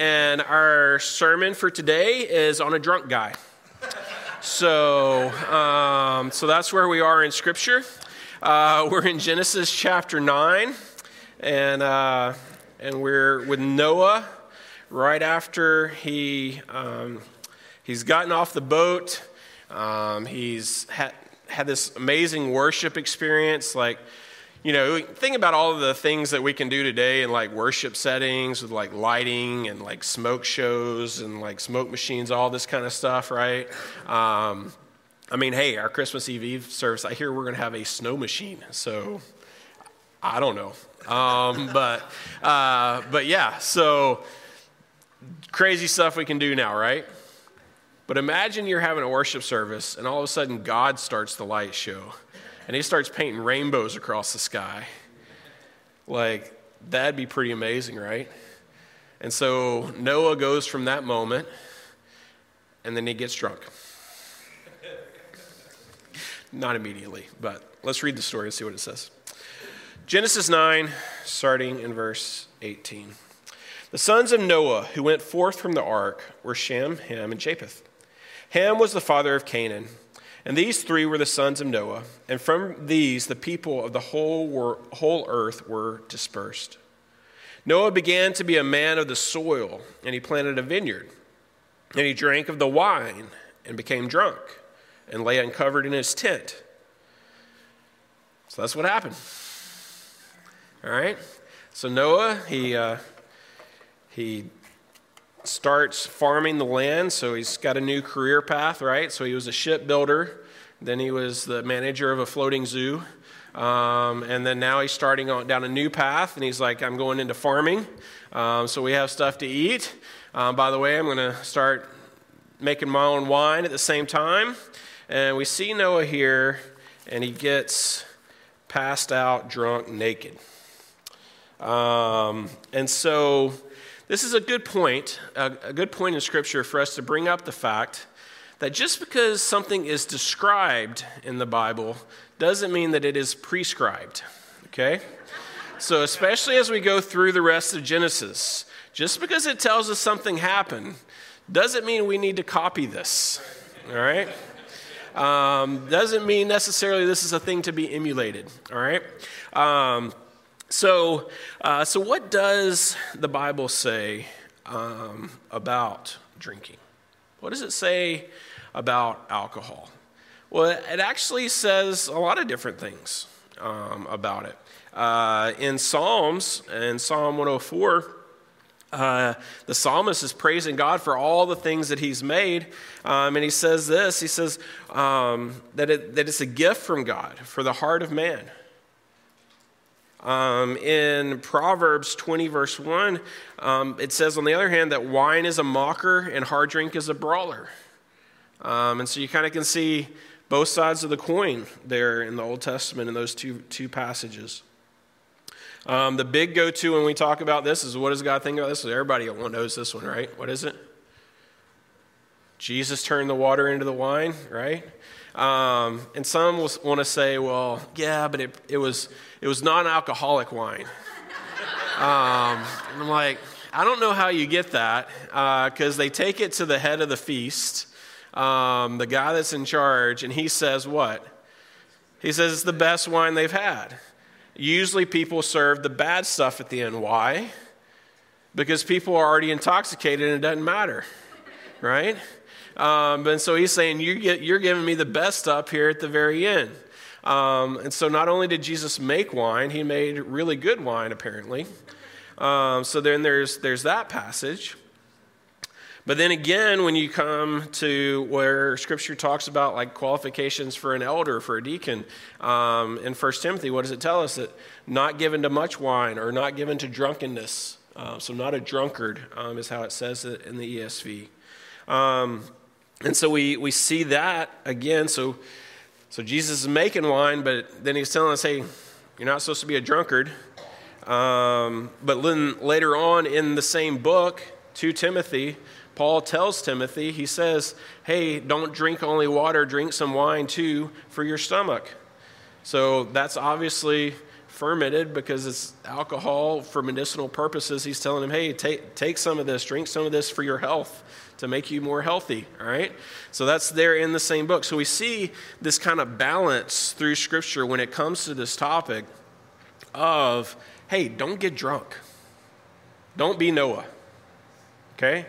and our sermon for today is on a drunk guy. So, um, so that's where we are in Scripture. Uh, we're in Genesis chapter nine, and uh, and we're with Noah right after he um, he's gotten off the boat. Um, he's had had this amazing worship experience, like you know, think about all of the things that we can do today in like worship settings with like lighting and like smoke shows and like smoke machines, all this kind of stuff, right? Um, I mean, hey, our Christmas Eve Eve service, I hear we're going to have a snow machine. So I don't know. Um, but, uh, but yeah, so crazy stuff we can do now, right? But imagine you're having a worship service and all of a sudden God starts the light show and he starts painting rainbows across the sky. Like, that'd be pretty amazing, right? And so Noah goes from that moment and then he gets drunk. Not immediately, but let's read the story and see what it says. Genesis 9, starting in verse 18. The sons of Noah who went forth from the ark were Shem, Ham, and Japheth. Ham was the father of Canaan. And these three were the sons of Noah, and from these the people of the whole, whole earth were dispersed. Noah began to be a man of the soil, and he planted a vineyard. And he drank of the wine and became drunk, and lay uncovered in his tent. So that's what happened. All right? So Noah, he, uh, he starts farming the land, so he's got a new career path, right? So he was a shipbuilder, then he was the manager of a floating zoo, um, and then now he's starting on, down a new path, and he's like, I'm going into farming, um, so we have stuff to eat. Um, by the way, I'm going to start making my own wine at the same time. And we see Noah here, and he gets passed out, drunk, naked. Um, and so this is a good point, a, good point in Scripture for us to bring up the fact that just because something is described in the Bible doesn't mean that it is prescribed. Okay? So, especially as we go through the rest of Genesis, just because it tells us something happened doesn't mean we need to copy this. All right? Um, doesn't mean necessarily this is a thing to be emulated. All right? Um, so, uh, so what does the Bible say um, about drinking? What does it say about alcohol? Well, it actually says a lot of different things um, about it. Uh, in Psalms, in Psalm 104, uh, the psalmist is praising God for all the things that he's made. Um, and he says this he says um, that, it, that it's a gift from God for the heart of man. Um, in Proverbs 20, verse 1, um, it says, on the other hand, that wine is a mocker and hard drink is a brawler. Um, and so you kind of can see both sides of the coin there in the Old Testament in those two, two passages. Um, the big go to when we talk about this is what does God think about this? Everybody knows this one, right? What is it? Jesus turned the water into the wine, right? Um, and some will want to say, well, yeah, but it, it was, it was non alcoholic wine. Um, and I'm like, I don't know how you get that because uh, they take it to the head of the feast, um, the guy that's in charge, and he says, What? He says it's the best wine they've had. Usually people serve the bad stuff at the end. Why? Because people are already intoxicated and it doesn't matter, right? Um, and so he's saying, you get, You're giving me the best up here at the very end. Um, and so not only did Jesus make wine, he made really good wine, apparently. Um, so then there's, there's that passage. But then again, when you come to where Scripture talks about like qualifications for an elder, for a deacon, um, in 1 Timothy, what does it tell us? That not given to much wine or not given to drunkenness. Uh, so not a drunkard um, is how it says it in the ESV. Um, and so we, we see that again. So, so Jesus is making wine, but then he's telling us, hey, you're not supposed to be a drunkard. Um, but then later on in the same book, to Timothy, Paul tells Timothy, he says, hey, don't drink only water, drink some wine too for your stomach. So that's obviously fermented because it's alcohol for medicinal purposes. He's telling him, hey, take, take some of this, drink some of this for your health to make you more healthy, all right? So that's there in the same book. So we see this kind of balance through Scripture when it comes to this topic of, hey, don't get drunk. Don't be Noah, okay?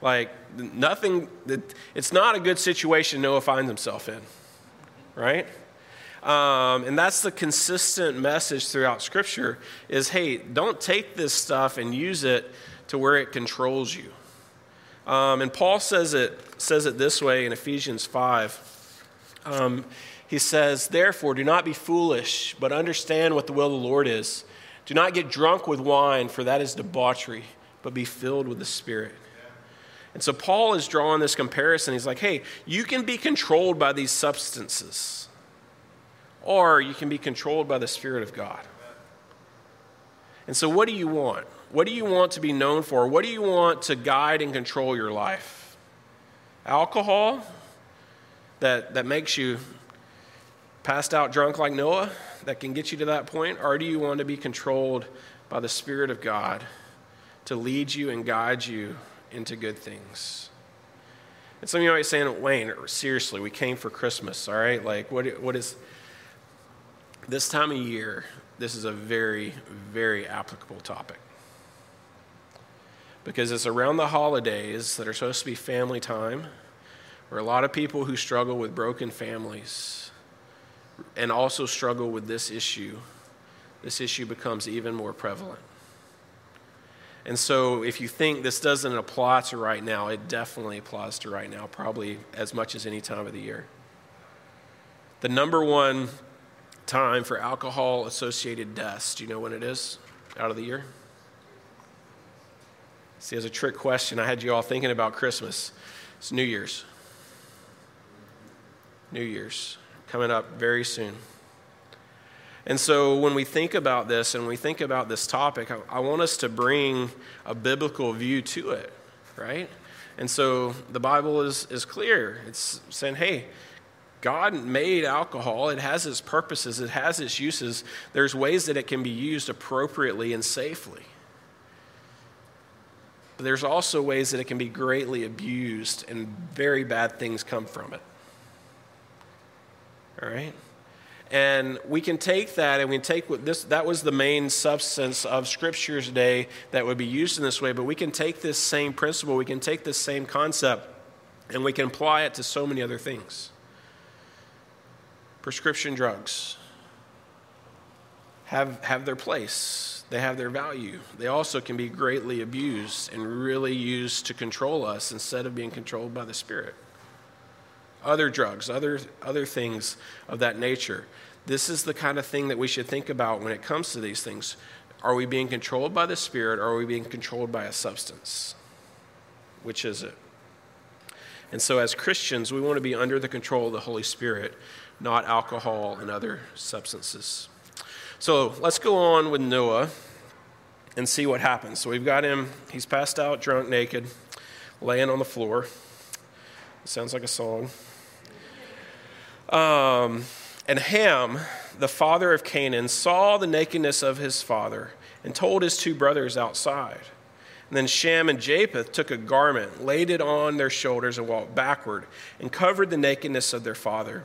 Like, nothing, that it's not a good situation Noah finds himself in, right? Um, and that's the consistent message throughout Scripture is, hey, don't take this stuff and use it to where it controls you. Um, and Paul says it, says it this way in Ephesians 5. Um, he says, Therefore, do not be foolish, but understand what the will of the Lord is. Do not get drunk with wine, for that is debauchery, but be filled with the Spirit. And so Paul is drawing this comparison. He's like, hey, you can be controlled by these substances or you can be controlled by the Spirit of God. And so, what do you want? What do you want to be known for? What do you want to guide and control your life? Alcohol that, that makes you passed out drunk like Noah, that can get you to that point? Or do you want to be controlled by the Spirit of God to lead you and guide you into good things? And some of you might be saying, Wayne, seriously, we came for Christmas, all right? Like, what, what is this time of year, this is a very, very applicable topic. Because it's around the holidays that are supposed to be family time, where a lot of people who struggle with broken families and also struggle with this issue, this issue becomes even more prevalent. And so, if you think this doesn't apply to right now, it definitely applies to right now, probably as much as any time of the year. The number one time for alcohol associated deaths. Do you know when it is out of the year? See, as a trick question, I had you all thinking about Christmas. It's New Year's. New Year's coming up very soon. And so, when we think about this and we think about this topic, I, I want us to bring a biblical view to it, right? And so, the Bible is, is clear. It's saying, hey, God made alcohol. It has its purposes, it has its uses. There's ways that it can be used appropriately and safely. But there's also ways that it can be greatly abused and very bad things come from it. All right? And we can take that and we can take what this, that was the main substance of Scripture's day that would be used in this way, but we can take this same principle, we can take this same concept, and we can apply it to so many other things prescription drugs have, have their place, they have their value. They also can be greatly abused and really used to control us instead of being controlled by the Spirit. Other drugs, other, other things of that nature. This is the kind of thing that we should think about when it comes to these things. Are we being controlled by the Spirit or are we being controlled by a substance? Which is it? And so, as Christians, we want to be under the control of the Holy Spirit not alcohol and other substances. So let's go on with Noah and see what happens. So we've got him, he's passed out, drunk, naked, laying on the floor. sounds like a song. Um, and Ham, the father of Canaan, saw the nakedness of his father and told his two brothers outside. And then Shem and Japheth took a garment, laid it on their shoulders, and walked backward, and covered the nakedness of their father.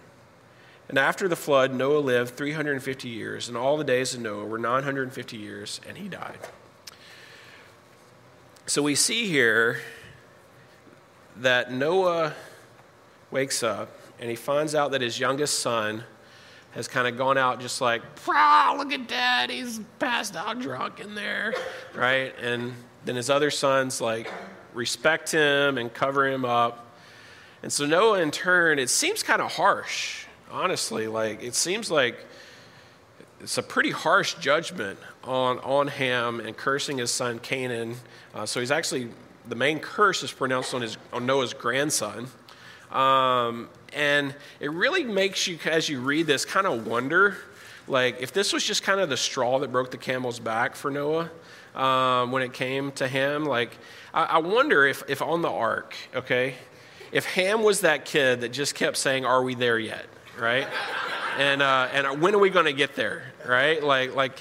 And after the flood, Noah lived 350 years, and all the days of Noah were 950 years, and he died. So we see here that Noah wakes up and he finds out that his youngest son has kind of gone out just like, wow, look at dad, he's passed out drunk in there, right? And then his other sons like respect him and cover him up. And so Noah, in turn, it seems kind of harsh, honestly. Like, it seems like it's a pretty harsh judgment on, on Ham and cursing his son Canaan. Uh, so he's actually, the main curse is pronounced on, his, on Noah's grandson. Um, and it really makes you, as you read this, kind of wonder like, if this was just kind of the straw that broke the camel's back for Noah um, when it came to him, like, I, I wonder if, if on the ark, okay, if Ham was that kid that just kept saying, Are we there yet? Right? And, uh, and when are we going to get there? Right? Like, like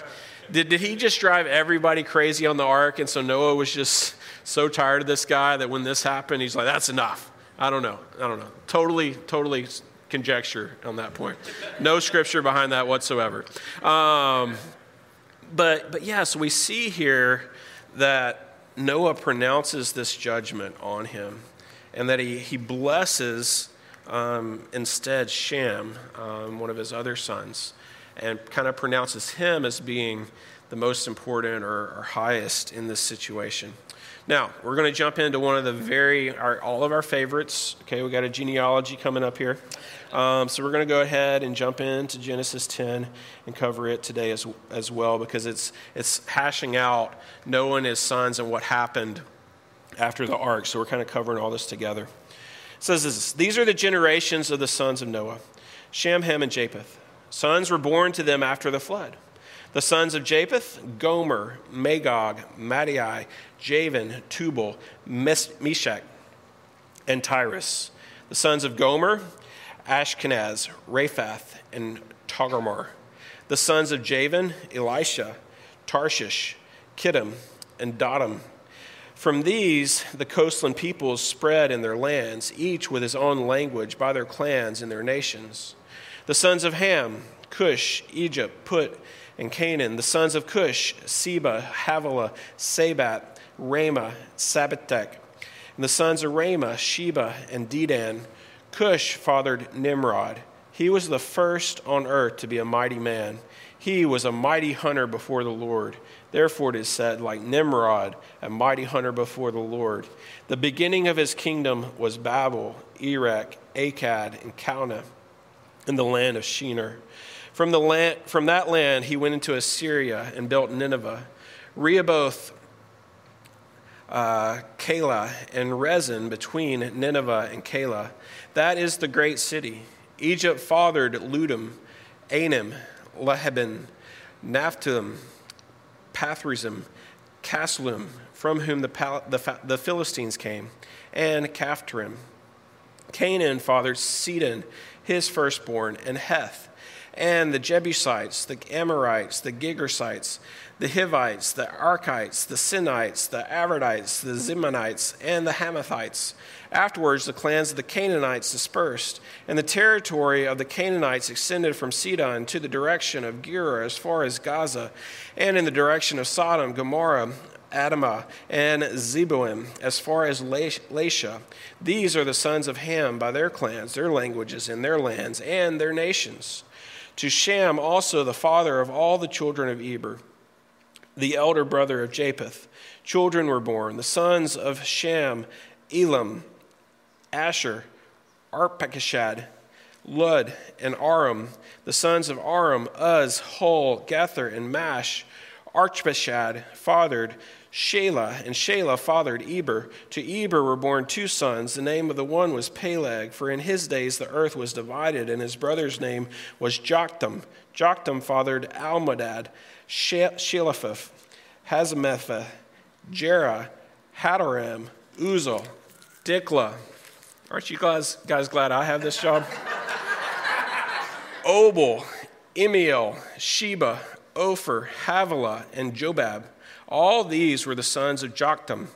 did, did he just drive everybody crazy on the ark? And so Noah was just so tired of this guy that when this happened, he's like, That's enough. I don't know. I don't know. Totally, totally conjecture on that point. No scripture behind that whatsoever. Um, but, but yeah, so we see here that Noah pronounces this judgment on him and that he, he blesses um, instead Shem, um, one of his other sons, and kind of pronounces him as being the most important or, or highest in this situation. Now, we're going to jump into one of the very, our, all of our favorites. Okay, we got a genealogy coming up here. Um, so we're going to go ahead and jump into Genesis 10 and cover it today as, as well because it's, it's hashing out Noah and his sons and what happened after the ark. So we're kind of covering all this together. Says this These are the generations of the sons of Noah Shem, Ham, and Japheth. Sons were born to them after the flood. The sons of Japheth, Gomer, Magog, Madai, Javan, Tubal, Meshech, and Tiras. The sons of Gomer, Ashkenaz, Riphath, and Togarmah. The sons of Javan, Elishah, Tarshish, Kittim, and Dodam. From these, the coastland peoples spread in their lands, each with his own language, by their clans and their nations. The sons of Ham, Cush, Egypt, Put, and Canaan. The sons of Cush, Seba, Havilah, Sabtah, Raamah, Sabteca. And the sons of Raamah, Sheba, and Dedan. Cush fathered Nimrod. He was the first on earth to be a mighty man. He was a mighty hunter before the Lord. Therefore, it is said, like Nimrod, a mighty hunter before the Lord. The beginning of his kingdom was Babel, Erech, Akkad, and Calneh in the land of Shinar. From, the land, from that land, he went into Assyria and built Nineveh. Rehoboth, uh, Calah, and Resen between Nineveh and Calah. That is the great city. Egypt fathered Ludim, Anim, Lehabim, Naphtuhim, Pathrusim, Casluhim, from whom the, the, the Philistines came, and Caphtorim. Canaan fathered Sidon, his firstborn, and Heth, and the Jebusites, the Amorites, the Girgashites, the Hivites, the Arkites, the Sinites, the Arvadites, the Zimonites, and the Hamathites. Afterwards, the clans of the Canaanites dispersed, and the territory of the Canaanites extended from Sidon to the direction of Gerar as far as Gaza, and in the direction of Sodom, Gomorrah, Admah, and Zeboiim, as far as Lasha. These are the sons of Ham by their clans, their languages, and their lands, and their nations. To Shem also the father of all the children of Eber the elder brother of Japheth. Children were born, the sons of Shem, Elam, Asshur, Arpachshad, Lud, and Aram. The sons of Aram, Uz, Hul, Gether, and Mash. Arpachshad fathered Shelah, and Shelah fathered Eber. To Eber were born two sons. The name of the one was Peleg, for in his days the earth was divided, and his brother's name was Joktan. Joktan fathered Almodad. Shelephath, Hazamethah, Jerah, Hadoram, Uzal, Diklah. Aren't you guys, guys glad I have this job? Obal, Emiel, Sheba, Ophir, Havilah, and Jobab. All these were the sons of Joktan.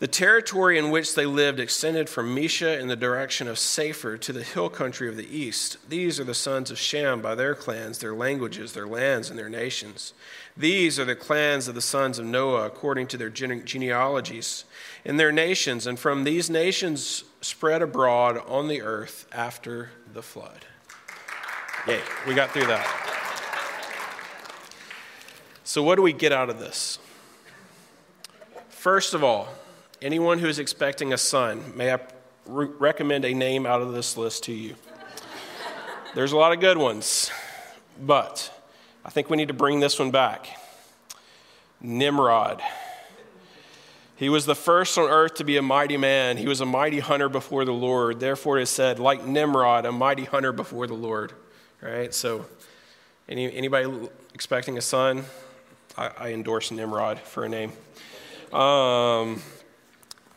The territory in which they lived extended from Mesha in the direction of Saphir to the hill country of the east. These are the sons of Shem by their clans, their languages, their lands, and their nations. These are the clans of the sons of Noah according to their gene- genealogies and their nations, and from these nations spread abroad on the earth after the flood. Yay, we got through that. So, what do we get out of this? First of all, anyone who is expecting a son, may I re- recommend a name out of this list to you? There's a lot of good ones, but I think we need to bring this one back Nimrod. He was the first on earth to be a mighty man. He was a mighty hunter before the Lord. Therefore, it is said, like Nimrod, a mighty hunter before the Lord. Right? So, any, anybody expecting a son? I, I endorse Nimrod for a name. Um,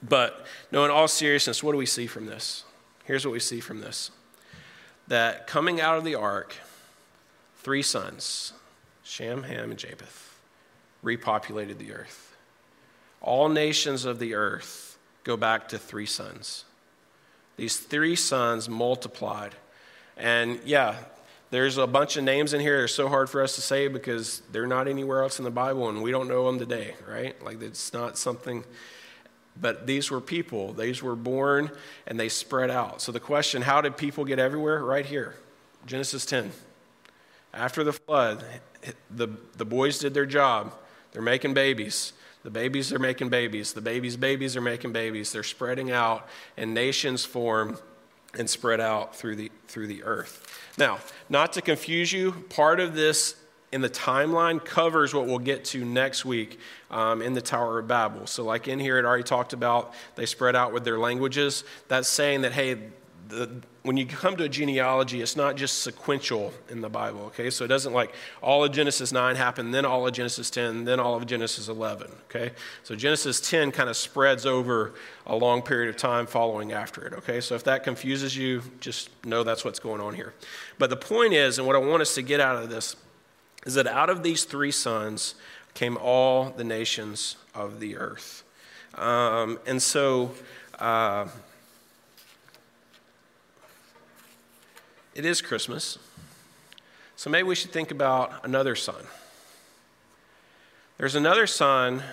but no, in all seriousness, what do we see from this? Here's what we see from this that coming out of the ark, three sons, Shem, Ham, and Japheth, repopulated the earth. All nations of the earth go back to three sons. These three sons multiplied. And yeah, there's a bunch of names in here that are so hard for us to say because they're not anywhere else in the Bible and we don't know them today, right? Like it's not something but these were people. These were born and they spread out. So the question, how did people get everywhere? Right here. Genesis 10. After the flood, the, the boys did their job. They're making babies. The babies are making babies. The babies' babies are making babies. They're spreading out, and nations form and spread out through the, through the earth. Now, not to confuse you, part of this in the timeline covers what we'll get to next week um, in the Tower of Babel. So, like in here, it already talked about they spread out with their languages. That's saying that, hey, the, when you come to a genealogy, it's not just sequential in the Bible, okay? So it doesn't like all of Genesis 9 happened, then all of Genesis 10, then all of Genesis 11, okay? So Genesis 10 kind of spreads over a long period of time following after it, okay? So if that confuses you, just know that's what's going on here. But the point is, and what I want us to get out of this, is that out of these three sons came all the nations of the earth. Um, and so, uh, it is Christmas. So maybe we should think about another son. There's another son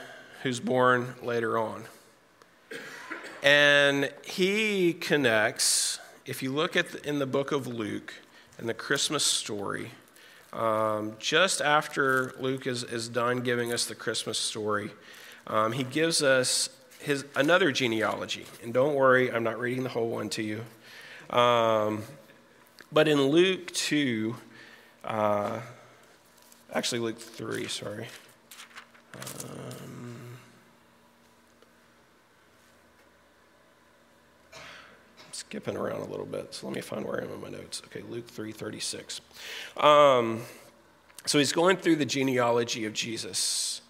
who's born later on. And he connects, if you look at the, in the book of Luke and the Christmas story, um, just after Luke is, is done giving us the Christmas story, um, he gives us his, another genealogy. And don't worry, I'm not reading the whole one to you. Um, but in Luke 2, uh, actually, Luke 3, sorry. Um, skipping around a little bit, so let me find where I am in my notes. Okay, Luke 3:36. Um, so he's going through the genealogy of Jesus,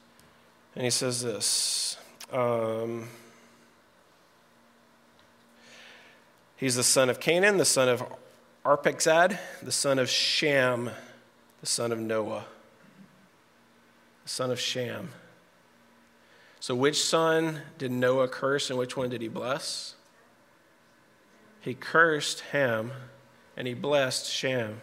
and he says this. Um, he's the son of Cainan, the son of Arphaxad, the son of Shem, the son of Noah, the son of Shem. So, which son did Noah curse and which one did he bless? He cursed Ham and he blessed Shem.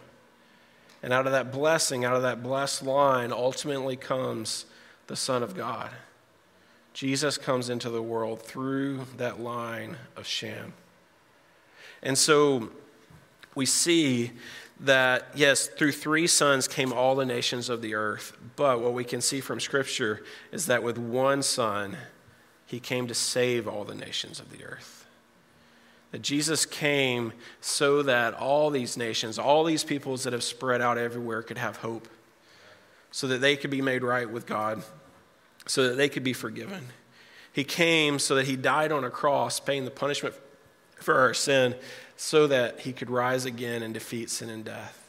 And out of that blessing, out of that blessed line, ultimately comes the Son of God. Jesus comes into the world through that line of Shem. And so, we see that, yes, through three sons came all the nations of the earth. But what we can see from Scripture is that with one son, he came to save all the nations of the earth. That Jesus came so that all these nations, all these peoples that have spread out everywhere could have hope, so that they could be made right with God, so that they could be forgiven. He came so that he died on a cross, paying the punishment for our sin, so that he could rise again and defeat sin and death.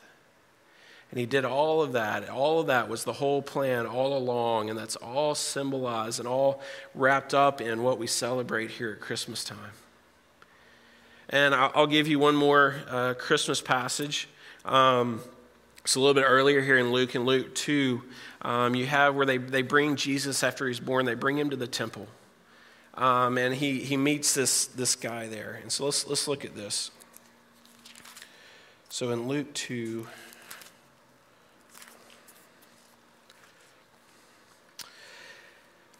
And he did all of that. All of that was the whole plan all along, and that's all symbolized and all wrapped up in what we celebrate here at Christmas time. And I'll give you one more uh, Christmas passage. Um, it's a little bit earlier here in Luke. In Luke 2, um, you have where they, they bring Jesus after he's born, they bring him to the temple. Um, and he, he meets this, this guy there. And so let's, let's look at this. So in Luke 2,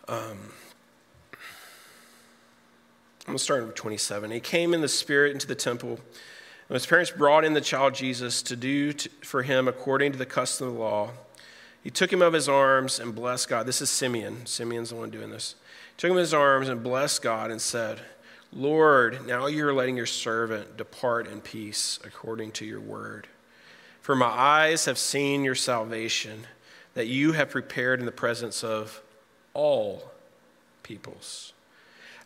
um, I'm going to start with 27. He came in the Spirit into the temple. And his parents brought in the child Jesus to do to, for him according to the custom of the law. He took him of his arms and blessed God. This is Simeon. Simeon's the one doing this. He took him in his arms and blessed God and said, Lord, now you're letting your servant depart in peace according to your word. For my eyes have seen your salvation that you have prepared in the presence of all peoples,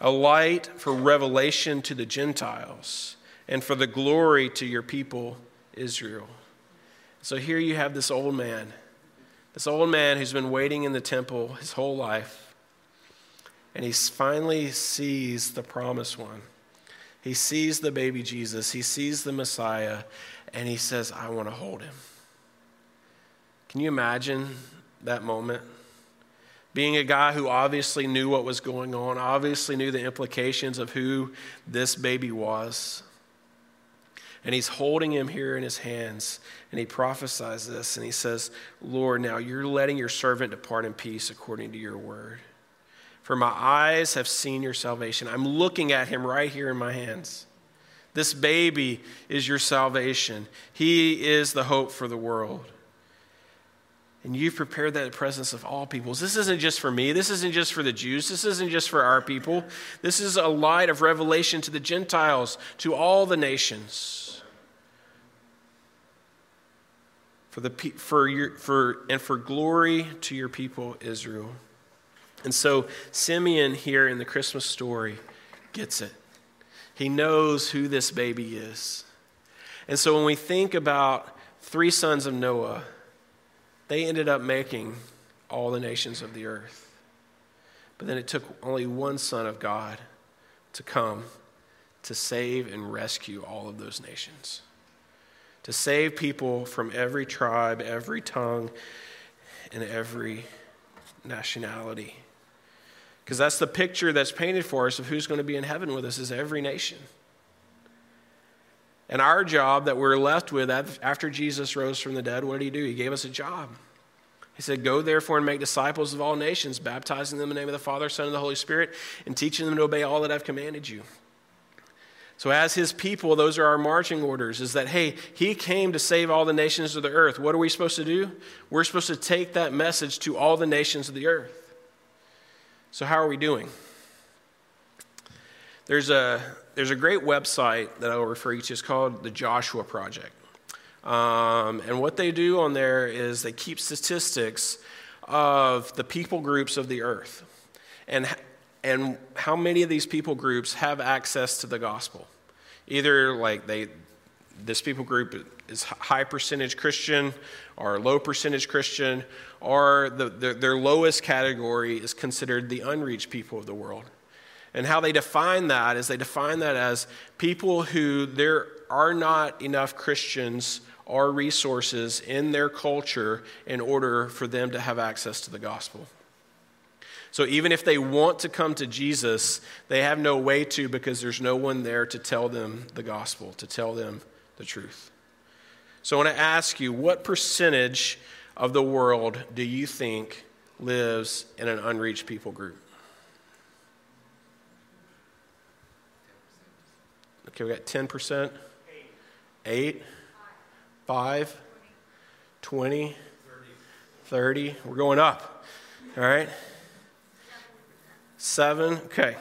a light for revelation to the Gentiles and for the glory to your people, Israel. So here you have this old man, this old man who's been waiting in the temple his whole life, and he finally sees the promised one. He sees the baby Jesus, he sees the Messiah, and he says, I want to hold him. Can you imagine that moment? Being a guy who obviously knew what was going on, obviously knew the implications of who this baby was. And he's holding him here in his hands, and he prophesies this, and he says, Lord, now you're letting your servant depart in peace according to your word. For my eyes have seen your salvation. I'm looking at him right here in my hands. This baby is your salvation. He is the hope for the world. And you've prepared that presence of all peoples. This isn't just for me. This isn't just for the Jews. This isn't just for our people. This is a light of revelation to the Gentiles, to all the nations. For the, for your, for, and for glory to your people, Israel. And so Simeon here in the Christmas story gets it. He knows who this baby is. And so when we think about three sons of Noah, they ended up making all the nations of the earth. But then it took only one son of God to come to save and rescue all of those nations, to save people from every tribe, every tongue, and every nationality. Because that's the picture that's painted for us of who's going to be in heaven with us is every nation. And our job that we're left with after Jesus rose from the dead, what did he do? He gave us a job. He said, Go therefore and make disciples of all nations, baptizing them in the name of the Father, Son, and the Holy Spirit, and teaching them to obey all that I've commanded you. So, as his people, those are our marching orders is that, hey, he came to save all the nations of the earth. What are we supposed to do? We're supposed to take that message to all the nations of the earth. So, how are we doing? There's a, there's a great website that I'll refer you to. It's called the Joshua Project. Um, and what they do on there is they keep statistics of the people groups of the earth and, and how many of these people groups have access to the gospel. Either like they, this people group is high percentage Christian or low percentage Christian, or the, the, their lowest category is considered the unreached people of the world. And how they define that is they define that as people who there are not enough Christians or resources in their culture in order for them to have access to the gospel. So even if they want to come to Jesus, they have no way to because there's no one there to tell them the gospel, to tell them the truth. So I want to ask you what percentage of the world do you think lives in an unreached people group? Okay, we got 10%, 8, 5, 20, 30. We're going up. All right? 7, okay.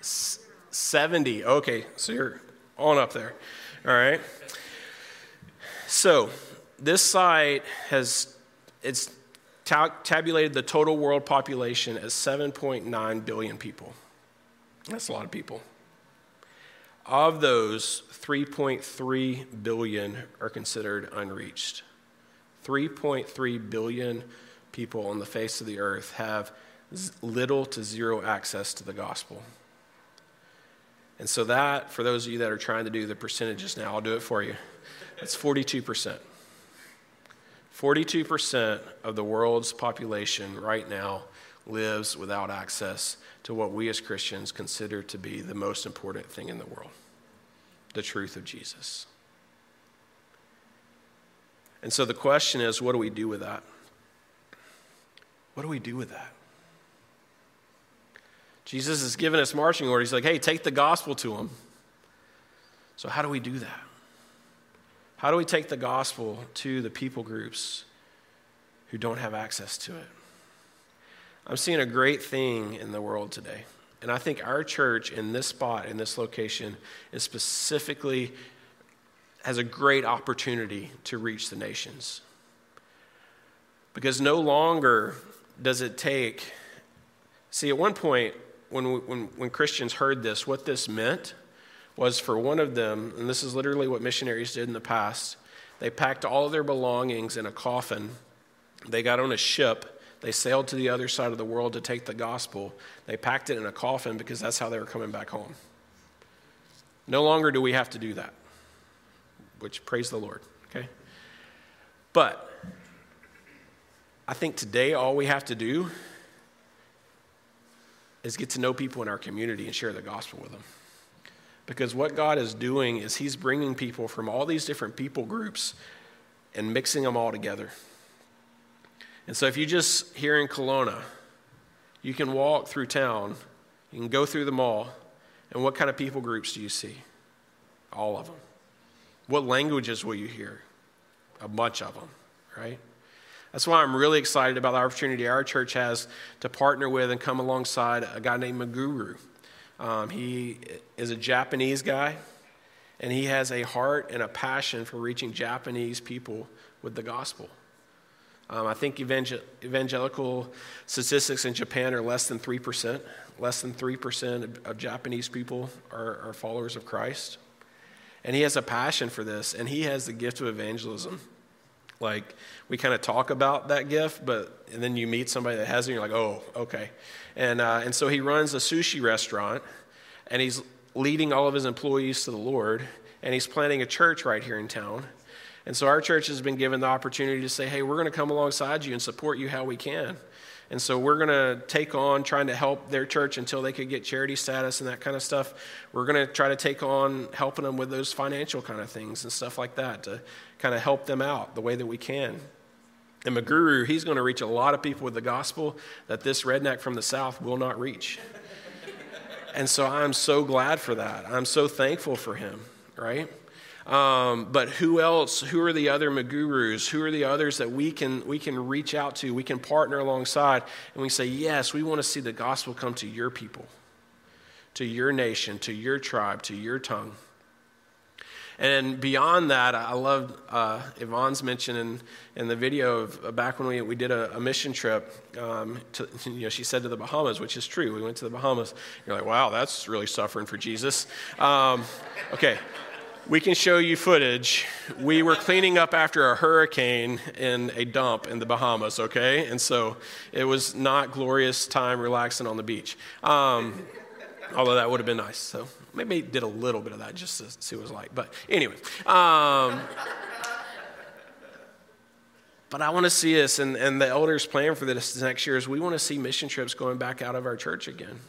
70. Okay, so you're on up there. All right? So, this site has it's tabulated the total world population as 7.9 billion people. That's a lot of people. Of those, 3.3 billion are considered unreached. 3.3 billion people on the face of the earth have little to zero access to the gospel. And so, that, for those of you that are trying to do the percentages now, I'll do it for you. It's 42%. 42% of the world's population right now lives without access to what we as Christians consider to be the most important thing in the world the truth of Jesus. And so the question is what do we do with that? What do we do with that? Jesus has given us marching orders. He's like, hey, take the gospel to them. So, how do we do that? How do we take the gospel to the people groups who don't have access to it? I'm seeing a great thing in the world today. And I think our church in this spot, in this location, is specifically has a great opportunity to reach the nations. Because no longer does it take, see, at one point, when, when, when Christians heard this, what this meant was for one of them, and this is literally what missionaries did in the past, they packed all their belongings in a coffin. They got on a ship. They sailed to the other side of the world to take the gospel. They packed it in a coffin because that's how they were coming back home. No longer do we have to do that, which praise the Lord, okay? But I think today all we have to do is get to know people in our community and share the gospel with them. Because what God is doing is He's bringing people from all these different people groups and mixing them all together. And so, if you just here in Kelowna, you can walk through town, you can go through the mall, and what kind of people groups do you see? All of them. What languages will you hear? A bunch of them, right? That's why I'm really excited about the opportunity our church has to partner with and come alongside a guy named Maguru. Um, he is a Japanese guy, and he has a heart and a passion for reaching Japanese people with the gospel. Um, I think evangel- evangelical statistics in Japan are less than 3%. Less than 3% of, of Japanese people are, are followers of Christ. And he has a passion for this, and he has the gift of evangelism. Like, we kind of talk about that gift, but and then you meet somebody that has it, and you're like, oh, okay. And, uh, and so he runs a sushi restaurant, and he's leading all of his employees to the Lord, and he's planting a church right here in town. And so our church has been given the opportunity to say, hey, we're going to come alongside you and support you how we can. And so we're going to take on trying to help their church until they could get charity status and that kind of stuff. We're going to try to take on helping them with those financial kind of things and stuff like that to kind of help them out the way that we can. And Maguru, he's going to reach a lot of people with the gospel that this redneck from the South will not reach. and so I'm so glad for that. I'm so thankful for him, right? Um, but who else? Who are the other Magurus? Who are the others that we can, we can reach out to? We can partner alongside and we say, yes, we want to see the gospel come to your people, to your nation, to your tribe, to your tongue. And beyond that, I love uh, Yvonne's mention in, in the video of uh, back when we, we did a, a mission trip. Um, to, you know, she said to the Bahamas, which is true. We went to the Bahamas. You're like, wow, that's really suffering for Jesus. Um, okay, we can show you footage. We were cleaning up after a hurricane in a dump in the Bahamas, okay? And so it was not glorious time relaxing on the beach. Um, although that would have been nice. So maybe did a little bit of that just to see what it was like. But anyway. Um, but I want to see us, and, and the elders' plan for this next year is we want to see mission trips going back out of our church again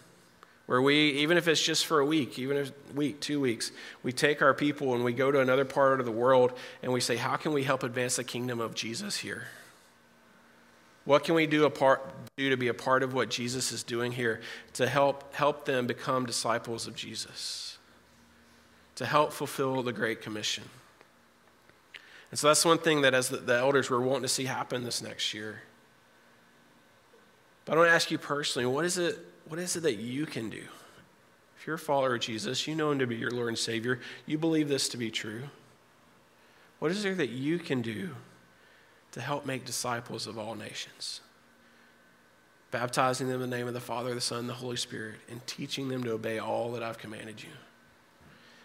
where we, even if it's just for a week, even a week, two weeks, we take our people and we go to another part of the world and we say, how can we help advance the kingdom of Jesus here? What can we do, do to be a part of what Jesus is doing here to help, help them become disciples of Jesus? To help fulfill the Great Commission. And so that's one thing that as the, the elders were wanting to see happen this next year. But I want to ask you personally, what is it what is it that you can do? If you're a follower of Jesus, you know him to be your Lord and Savior, you believe this to be true. What is there that you can do to help make disciples of all nations? Baptizing them in the name of the Father, the Son, and the Holy Spirit, and teaching them to obey all that I've commanded you.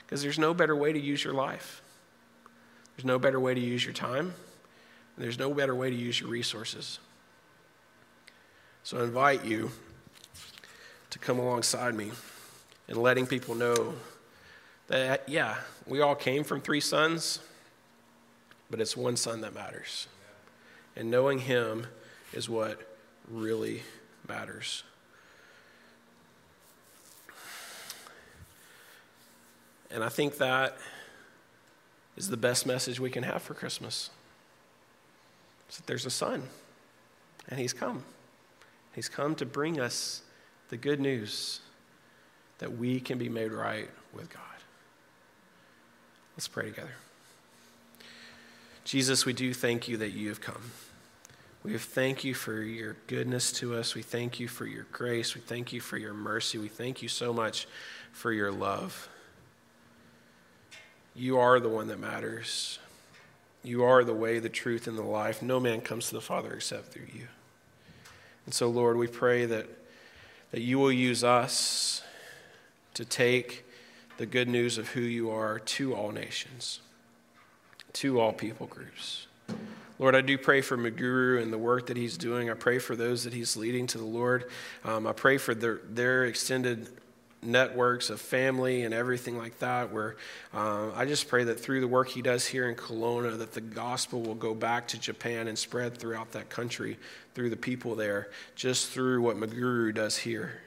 Because there's no better way to use your life. There's no better way to use your time. there's no better way to use your resources. So I invite you come alongside me and letting people know that, yeah, we all came from three sons, but it's one son that matters. And knowing him is what really matters. And I think that is the best message we can have for Christmas. Is that there's a son, and he's come. He's come to bring us the good news that we can be made right with God. Let's pray together. Jesus, we do thank you that you have come. We thank you for your goodness to us. We thank you for your grace. We thank you for your mercy. We thank you so much for your love. You are the one that matters. You are the way, the truth, and the life. No man comes to the Father except through you. And so, Lord, we pray that, that you will use us to take the good news of who you are to all nations, to all people groups. Lord, I do pray for Maguru and the work that he's doing. I pray for those that he's leading to the Lord. Um, I pray for their, their extended networks of family and everything like that where uh, i just pray that through the work he does here in Kelowna that the gospel will go back to japan and spread throughout that country through the people there just through what maguru does here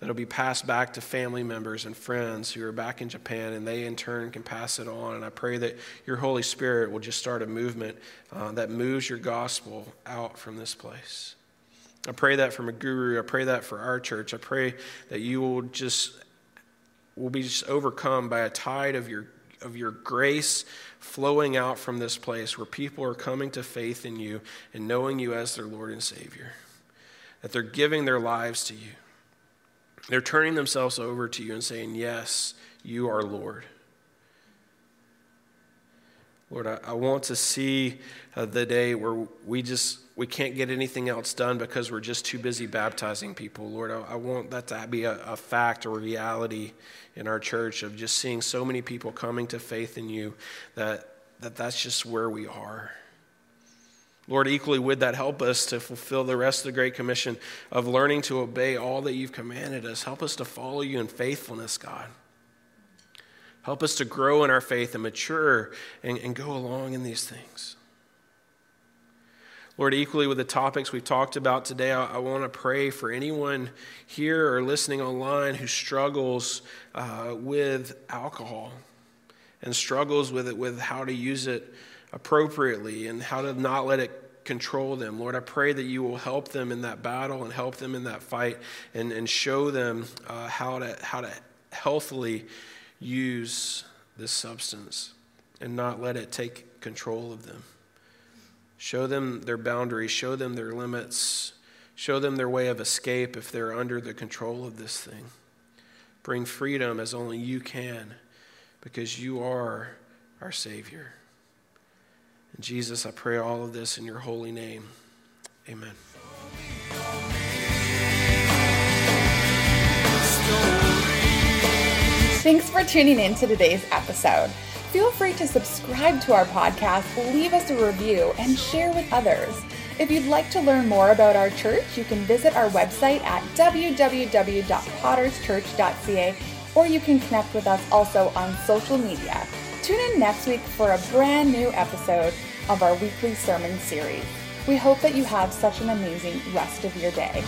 that'll be passed back to family members and friends who are back in Japan, and they in turn can pass it on. And I pray that your Holy Spirit will just start a movement uh, that moves your gospel out from this place. I pray that for guru. I pray that for our church. I pray that you will just will be just overcome by a tide of your of your grace flowing out from this place where people are coming to faith in you and knowing you as their Lord and Savior. That they're giving their lives to you. They're turning themselves over to you and saying, Yes, you are Lord. Lord, I, I want to see uh, the day where we just we can't get anything else done because we're just too busy baptizing people. Lord, I, I want that to be a, a fact or reality in our church of just seeing so many people coming to faith in you that, that that's just where we are. Lord, equally would that help us to fulfill the rest of the Great Commission of learning to obey all that you've commanded us. Help us to follow you in faithfulness, God. Help us to grow in our faith and mature and, and go along in these things. Lord, equally with the topics we've talked about today, I, I want to pray for anyone here or listening online who struggles uh, with alcohol and struggles with it, with how to use it appropriately and how to not let it control them. Lord, I pray that you will help them in that battle and help them in that fight and, and show them uh, how, to, how to healthily use this substance and not let it take control of them. Show them their boundaries, show them their limits, show them their way of escape if they're under the control of this thing. Bring freedom as only you can because you are our Savior. And Jesus, I pray all of this in your holy name. Amen. Thanks for tuning in to today's episode. Feel free to subscribe to our podcast, leave us a review, and share with others. If you'd like to learn more about our church, you can visit our website at www.potterschurch.ca or you can connect with us also on social media. Tune in next week for a brand new episode of our weekly sermon series. We hope that you have such an amazing rest of your day.